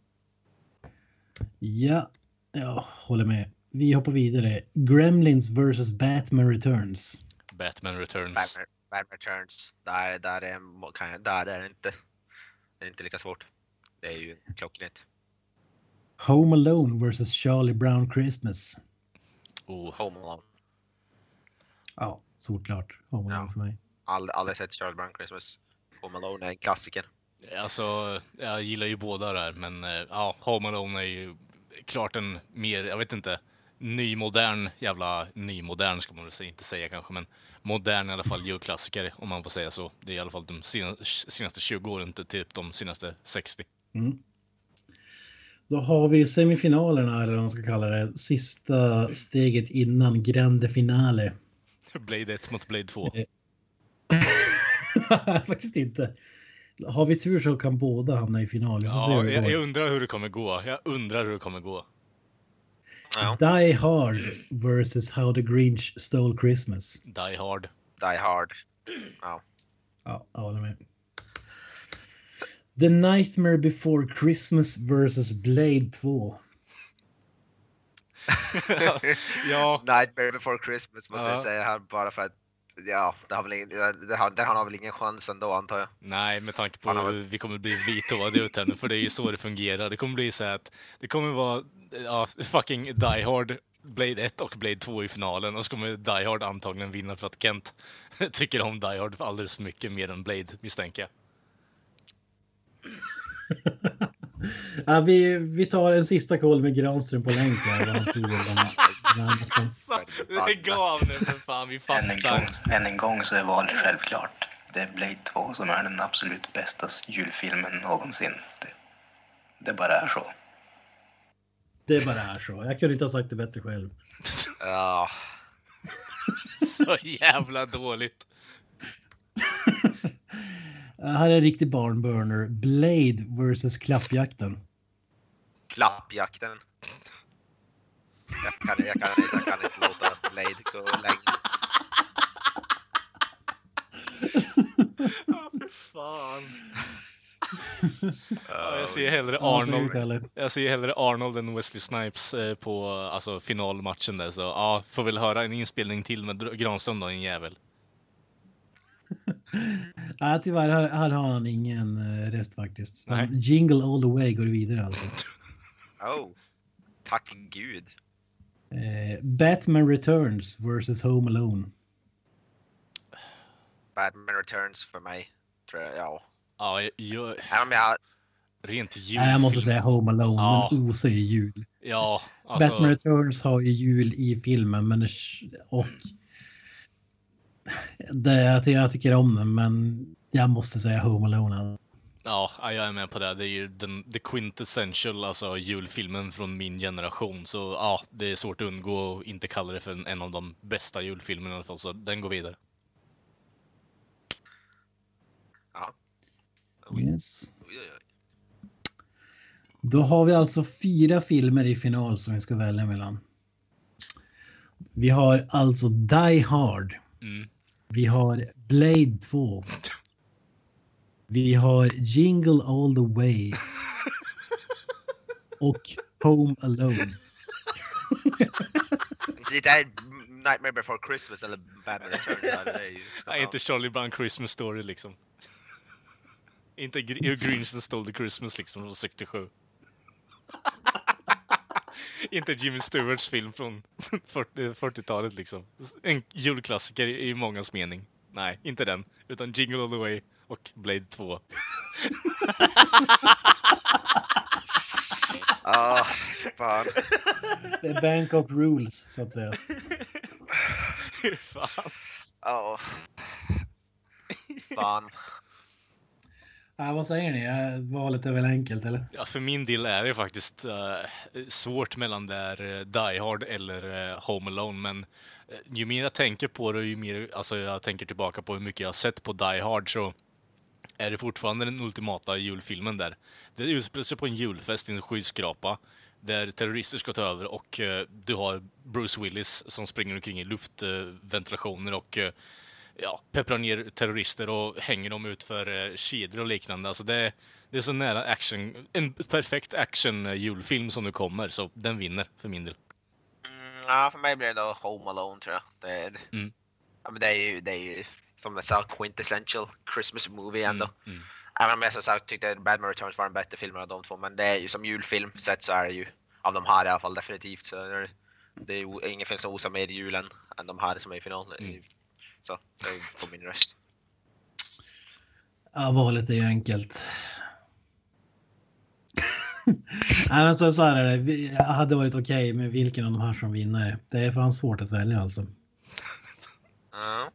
Ja, jag håller med. Vi hoppar vidare. Gremlins versus Batman Returns.
Batman Returns.
Batman, Batman Returns, där, där, är, kan jag, där är det inte, det är inte lika svårt. Det är ju klockrent.
Home Alone versus Charlie Brown Christmas.
Oh.
Home Alone.
Ja, såklart. Home Alone
Ja.
för mig.
Ald, aldrig sett Charlie Brown Christmas. Home Alone är en klassiker.
Alltså, jag gillar ju båda där, men eh, ja, Home Alone är ju klart en mer, jag vet inte, nymodern, jävla nymodern ska man väl säga- inte säga kanske, men modern i alla fall julklassiker om man får säga så. Det är i alla fall de sena- senaste 20 åren, inte typ de senaste 60.
Mm. Då har vi semifinalerna, eller vad man ska kalla det. Sista steget innan grande finale.
Blade 1 mot Blade 2.
Faktiskt inte. Har vi tur så kan båda hamna i final.
Ja, jag, jag undrar hur det kommer gå. Jag undrar hur det kommer gå.
Ja.
Die Hard versus How the Grinch Stole Christmas.
Die Hard.
Die Hard. Ja.
Ja, jag håller med. The Nightmare Before Christmas versus Blade 2.
ja,
Nightmare before Christmas måste
Ja.
jag säga här bara för att Ja, det har väl ingen, det har, den har väl ingen chans ändå antar jag.
Nej, med tanke på
Han
hur vi kommer bli vitoade ut här nu, för det är ju så det fungerar. Det kommer bli så att det kommer vara ja, fucking Die Hard, Blade 1 och Blade 2 i finalen och så kommer Die Hard antagligen vinna för att Kent tycker om Die Hard alldeles för mycket mer än Blade, misstänker jag.
Ja, vi, vi tar en sista koll med Granström på länk här.
Lägg av nu för fan, vi
Än en,
fattar.
gång, än en gång så är valet självklart. Det är Blade 2 som är den absolut bästa julfilmen någonsin. Det, det bara är så.
Det bara är så. Jag kunde inte ha sagt det bättre själv.
Ja.
Så jävla dåligt.
Här är en riktig barnburner. Blade vs Klappjakten.
Klappjakten. Jag kan, jag kan, jag kan inte låta Blade gå länge.
Ja, för fan. Ja, jag ser hellre
Ja,
Arnold. Jag ser hellre Arnold än Wesley Snipes eh, på alltså, finalmatchen där. Så ja, får väl höra en inspelning till med Granström då, en jävel.
Nej, tyvärr, här, här har han ingen uh, rest faktiskt.
Nej.
Jingle all the way går vidare alltså.
Oh. Tack gud.
Eh, Batman Returns vs Home Alone.
Batman Returns för mig. Tror jag, ja.
Ja, jag, jag,
Även om jag...
rent julfilm.
Nej, jag måste säga Home Alone.
Ja.
Den osar ju jul.
Ja, alltså.
Batman Returns har ju jul i filmen men det, och det, jag, ty- jag tycker om den men jag måste säga Home Alone.
Ja, ja, jag är med på det. Det är ju den the quintessential, alltså julfilmen från min generation. Så ja, det är svårt att undgå att inte kalla det för en, en av de bästa julfilmerna i alla fall. Så den går vidare.
Ja.
Yes. Då har vi alltså fyra filmer i final som vi ska välja mellan. Vi har alltså Die Hard.
Mm.
Vi har Blade 2. Vi har Jingle All the Way. Och Home Alone.
Det är Nightmare before Christmas eller Batman Returns.
Nej, inte Charlie Brown Christmas Story liksom. Inte Gr- Grinch stole the Christmas liksom från 67. inte Jimmy Stewarts film från 40 40-talet liksom. En julklassiker i mångas mening. Nej, inte den. Utan Jingle All The Way och Blade 2.
Ja, fan.
Det är Bangkok Rules så att säga.
Hur fan?
Ja. Fan.
Ja, vad säger ni? Eh, valet är väl enkelt eller?
Ja, för min del är det faktiskt uh, svårt mellan där uh, Die Hard eller uh, Home Alone, men ju mer jag tänker på det och ju mer alltså, jag tänker tillbaka på hur mycket jag har sett på Die Hard så är det fortfarande den ultimata julfilmen där. Det utspelar sig på en julfest i en skyskrapa där terrorister ska ta över och du har Bruce Willis som springer omkring i luftventilationer och ja, pepprar ner terrorister och hänger dem ut för eh, kedjor och liknande. Alltså det, det är så nära action, en perfekt action-julfilm som nu kommer, så den vinner för min del.
Mm, ja, för mig blir det då Home Alone tror jag. Det är,
Mm.
ja, men det är ju, det är ju som jag sa, quintessential Christmas movie ändå.
Mm.
Även om jag som sagt tyckte Batman Returns var en bättre film av de två. Men det är ju som julfilm sett så är det ju av de här i alla fall definitivt. Så är det, det är ju ingen film som osar mer julen än de här som är i finalen.
Mm.
Så det är på min röst.
Ja, valet är ju enkelt. Nej, men så, så här är det. Vi- Jag hade varit okej med vilken av de här som vinner. Det är fan svårt att välja alltså.
Ja.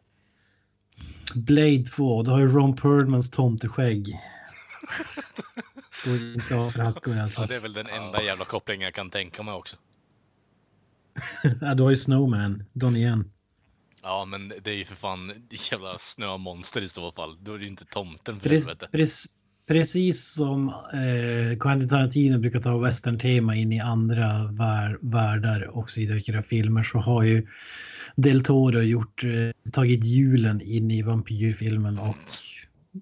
Blade 2, då har ju Ron Perlmans tomteskägg. Går inte av för hackor alltså.
Ja, det är väl den enda jävla kopplingen jag kan tänka mig också.
Ja, du har ju Snowman, Donnie Yen.
Ja, men det är ju för fan jävla snömonster i så fall. Då är det ju inte tomten för
Precis, precis, precis som eh, Quentin Tarantino brukar ta western-tema in i andra vär, världar och så vidare filmer så har ju Del Toro gjort, eh, tagit julen in i vampyrfilmen och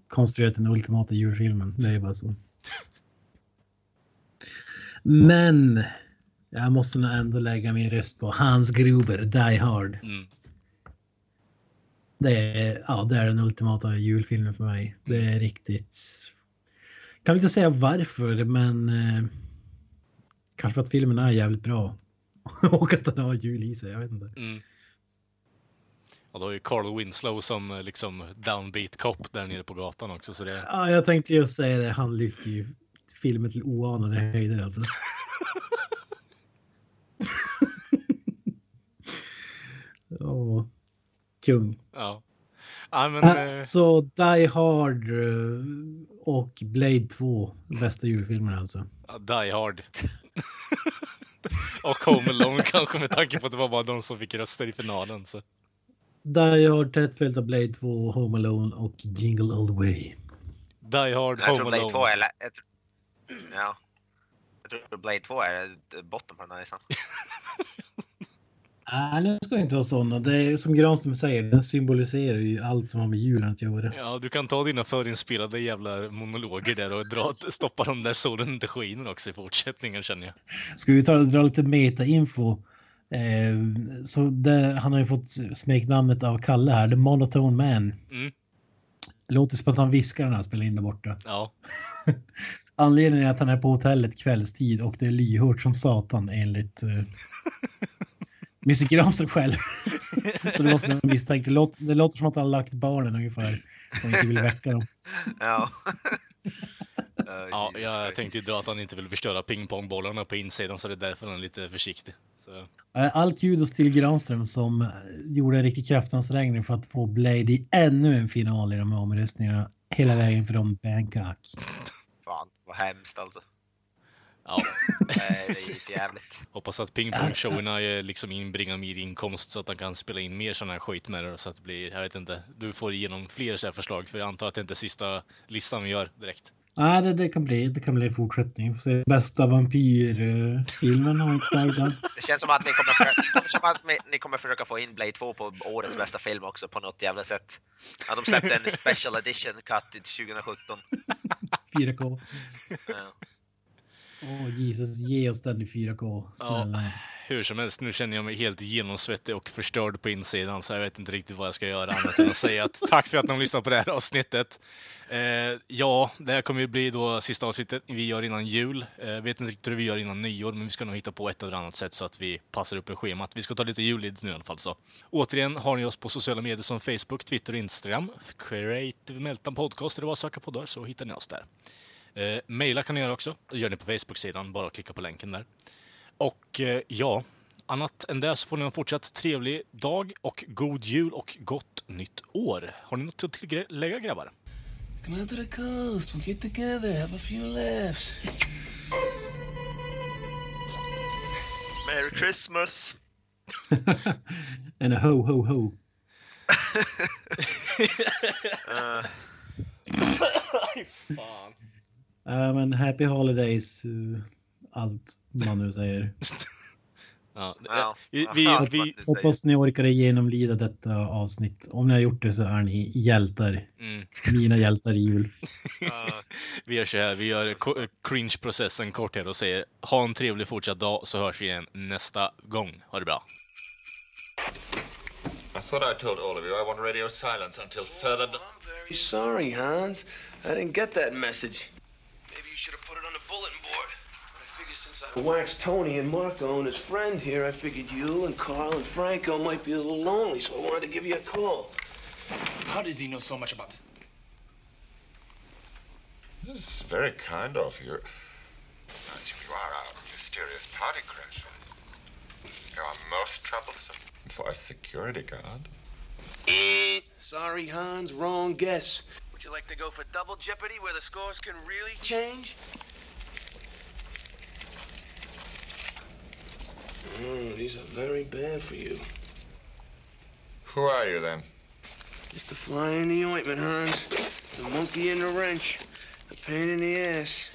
konstruerat den ultimata julfilmen. Det är bara så. Men jag måste nog ändå lägga min röst på Hans Gruber, Die Hard.
Mm.
Det är, ja, det är den ultimata julfilmen för mig. Det är riktigt... Kan inte säga varför, men eh, kanske för att filmen är jävligt bra. och att den har jul i sig, jag vet inte.
Mm. Och då har ju Carl Winslow som eh, liksom downbeat cop där nere på gatan också, så det...
Ja, jag tänkte just säga det, han lyfter ju filmen till oanade höjder alltså. Åh, kung.
Ja. ja men,
Äh,
eh,
Så Die Hard eh, och Blade 2, bästa julfilmerna alltså.
Die Hard. och Home Alone kanske med tanke på att det var bara de som fick röster i finalen. Så.
Die Hard tätt följt av Blade 2, Home Alone och Jingle All The Way.
Die Hard,
Jag tror
Home
Blade 2
Alone.
är... Jag tror, ja. Jag tror Blade 2 är botten på den här listan.
Nej, nu ska inte vara sådana. Det är som Granström säger, den symboliserar ju allt som har med julen att göra.
Ja, du kan ta dina förinspelade jävla monologer där och dra, stoppa dem där solen inte skiner också i fortsättningen känner jag.
Ska vi ta, dra lite meta-info? Eh, så det, han har ju fått smeknamnet av Kalle här, The Monotone Man.
Mm.
Det låter som att han viskar när han spelar in där borta.
Ja.
Anledningen är att han är på hotellet kvällstid och det är lyhört som satan enligt uh, Mr Granström själv. så det var som jag misstänkte. Det låter, det låter som att han har lagt barnen ungefär och inte vill väcka dem.
Ja.
Ja, jag tänkte ju dra att han inte vill förstöra pingpongbollarna på insidan så det är därför han är lite försiktig. Så.
Eh, Allt kudos till Granström som eh, gjorde en riktig kraftansträngning för att få Blade i ännu en final i de här omröstningarna. Hela vägen från Bangkok.
Fan, vad hemskt alltså.
Ja.
Det gick jävligt.
Hoppas att pingpongshowerna eh, liksom inbringar mer inkomst så att han kan spela in mer sådana här skit med det så att det blir, jag vet inte, du får igenom fler så här förslag för jag antar att det inte är sista listan vi gör direkt.
Nej, det, det, kan bli, det kan bli fortsättning. Får se. Bästa vampyrfilmen har inte tagit den.
Det känns som att ni kommer, för, det känns som att ni- ni kommer försöka få in Blade 2 på årets bästa film också på något jävla sätt. Ja, de släppte en special edition cut i 2017.
4K.
Ja.
Åh Jesus, ge oss den i 4K. Snälla.
Hur som helst, nu känner jag mig helt genomsvettig och förstörd på insidan så jag vet inte riktigt vad jag ska göra annat än att säga att tack för att ni har lyssnat på det här avsnittet. Eh, ja, det här kommer ju bli då sista avsnittet vi gör innan jul. Eh, vet inte riktigt hur vi gör innan nyår, men vi ska nog hitta på ett eller annat sätt så att vi passar upp i schemat. Vi ska ta lite julledigt nu i alla fall. Så. Återigen har ni oss på sociala medier som Facebook, Twitter och Instagram. Creative Meltdown Podcast, var att söka på där så hittar ni oss där. Eh, maila kan ni göra också. Det gör ni på Facebook-sidan, bara klicka på länken där. Och eh, ja, annat än det så får ni en fortsatt trevlig dag och god jul och gott nytt år. Har ni något att tillägga grabbar?
Come out to the coast. We'll get together, have a few laughs.
Merry Christmas!
En ho ho ho.
Eh,
Fan.
Ja, men happy holidays. eh, Allt man nu säger.
Ja,
Ja.
vi, vi,
Aha.
vi,
Hoppas ni orkade genomlida detta avsnitt. Om ni har gjort det så är ni hjältar.
mm,
Mina hjältar i jul.
eh,
vi gör så här, vi gör eh, cringe-processen kort här och säger ha en trevlig fortsatt dag så hörs vi igen nästa gång. Ha det bra.
I thought I told all of you I want radio silence until further.
Very sorry, Hans. I didn't get that message. Maybe you should have put it on the bulletin board. But I figured since I waxed Tony and Marco and his friend here, I figured you and Carl and Franco might be a little lonely, so I wanted to give you a call.
How does he know so much about this?
This is very kind of you. I assume you are our mysterious party crasher. You are most troublesome for a security guard.
Sorry, Hans, wrong guess. Would you like to go for double jeopardy where the scores can really change? Mm, these are very bad for you.
Who are you then?
Just a fly in the ointment, Hans. The monkey in the wrench. The pain in the ass.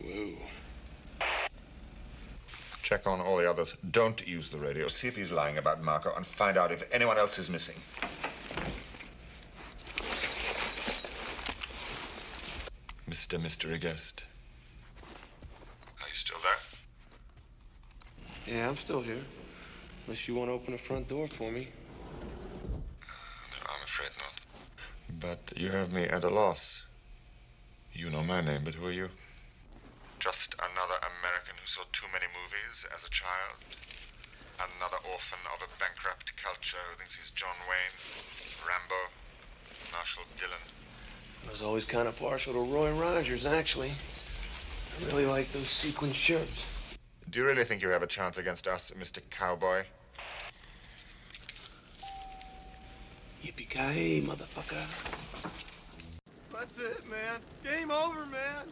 Whoa.
Check on all the others. Don't use the radio. See if he's lying about Marco and find out if anyone else is missing. Mr. Mystery Guest. Are you still there?
Yeah, I'm still here. Unless you want to open the front door for me.
Uh, I'm afraid not. But you have me at a loss. You know my name, but who are you? Just another American who saw too many movies as a child. Another orphan of a bankrupt culture who thinks he's John Wayne, Rambo, Marshall Dillon.
I was always kind of partial to Roy Rogers, actually. I really like those sequin shirts.
Do you really think you have a chance against us, Mr. Cowboy?
Yippee-ki-yay, motherfucker.
That's it, man. Game over, man.